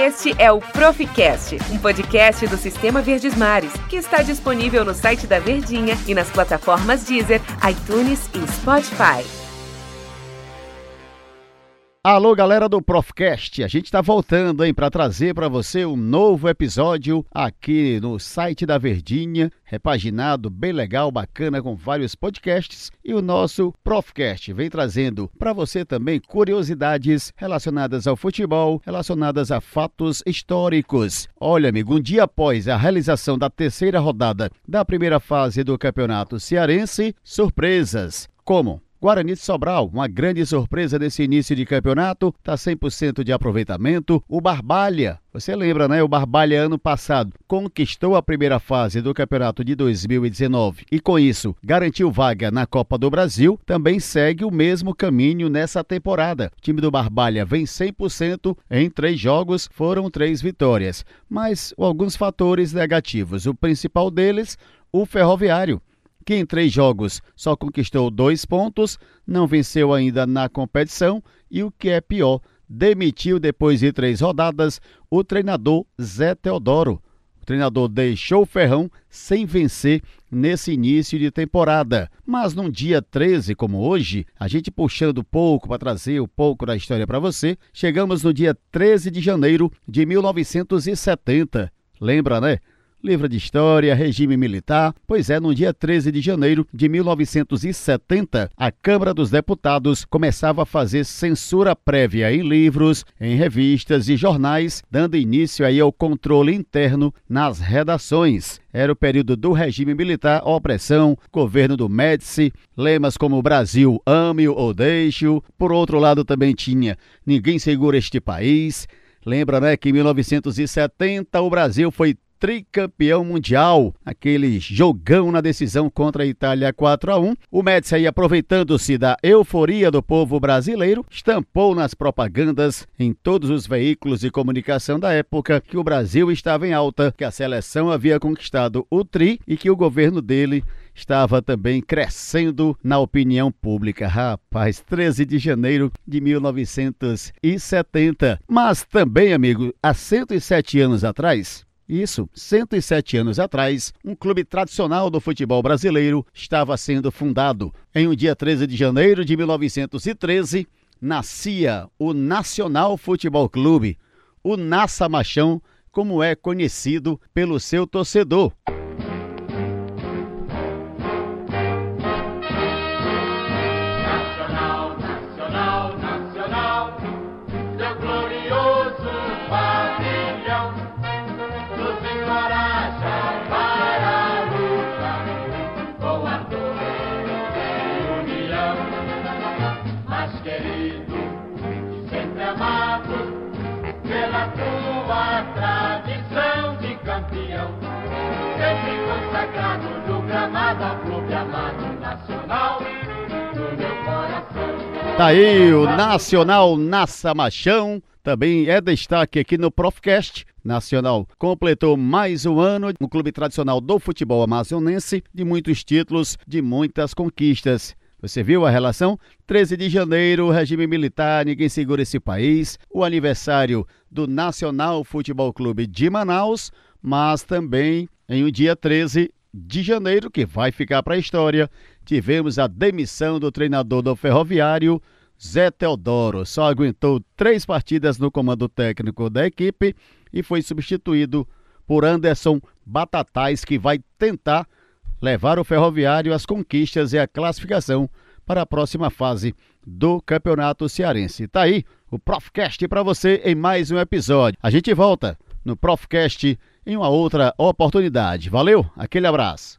Este é o Proficast, um podcast do Sistema Verdes Mares, que está disponível no site da Verdinha e nas plataformas Deezer, iTunes e Spotify. Alô, galera do Profcast, a gente está voltando, hein, para trazer para você um novo episódio aqui no site da Verdinha, repaginado, bem legal, bacana, com vários podcasts. E o nosso Profcast vem trazendo para você também curiosidades relacionadas ao futebol, relacionadas a fatos históricos. Olha, amigo, um dia após a realização da terceira rodada da primeira fase do Campeonato Cearense, surpresas. Como? Guarani de Sobral, uma grande surpresa desse início de campeonato, está 100% de aproveitamento. O Barbalha, você lembra, né? O Barbalha ano passado conquistou a primeira fase do campeonato de 2019 e com isso garantiu vaga na Copa do Brasil, também segue o mesmo caminho nessa temporada. O time do Barbalha vem 100% em três jogos, foram três vitórias, mas alguns fatores negativos. O principal deles, o Ferroviário que em três jogos só conquistou dois pontos, não venceu ainda na competição e, o que é pior, demitiu depois de três rodadas o treinador Zé Teodoro. O treinador deixou o Ferrão sem vencer nesse início de temporada. Mas num dia 13 como hoje, a gente puxando pouco para trazer um pouco da história para você, chegamos no dia 13 de janeiro de 1970. Lembra, né? Livro de História, Regime Militar. Pois é, no dia 13 de janeiro de 1970, a Câmara dos Deputados começava a fazer censura prévia em livros, em revistas e jornais, dando início aí ao controle interno nas redações. Era o período do regime militar, opressão, governo do Médici, lemas como Brasil ame-o ou deixe-o. Por outro lado, também tinha Ninguém segura este país. Lembra, né, que em 1970 o Brasil foi tricampeão mundial, aquele jogão na decisão contra a Itália 4 a 1. O Médici aí aproveitando-se da euforia do povo brasileiro, estampou nas propagandas em todos os veículos de comunicação da época que o Brasil estava em alta, que a seleção havia conquistado o tri e que o governo dele estava também crescendo na opinião pública. Rapaz, 13 de janeiro de 1970. Mas também, amigo, há 107 anos atrás, isso, 107 anos atrás, um clube tradicional do futebol brasileiro estava sendo fundado. Em um dia 13 de janeiro de 1913, nascia o Nacional Futebol Clube, o Nassa Machão, como é conhecido pelo seu torcedor. Tá aí o Nacional Nassa Machão, também é destaque aqui no Profcast. Nacional completou mais um ano no clube tradicional do futebol amazonense, de muitos títulos, de muitas conquistas. Você viu a relação? 13 de janeiro, regime militar, ninguém segura esse país. O aniversário do Nacional Futebol Clube de Manaus, mas também em um dia 13 de janeiro, que vai ficar para a história, tivemos a demissão do treinador do Ferroviário, Zé Teodoro. Só aguentou três partidas no comando técnico da equipe e foi substituído por Anderson Batatais, que vai tentar levar o Ferroviário às conquistas e à classificação para a próxima fase do Campeonato Cearense. Tá aí o Profcast para você em mais um episódio. A gente volta no Profcast em uma outra oportunidade. Valeu, aquele abraço.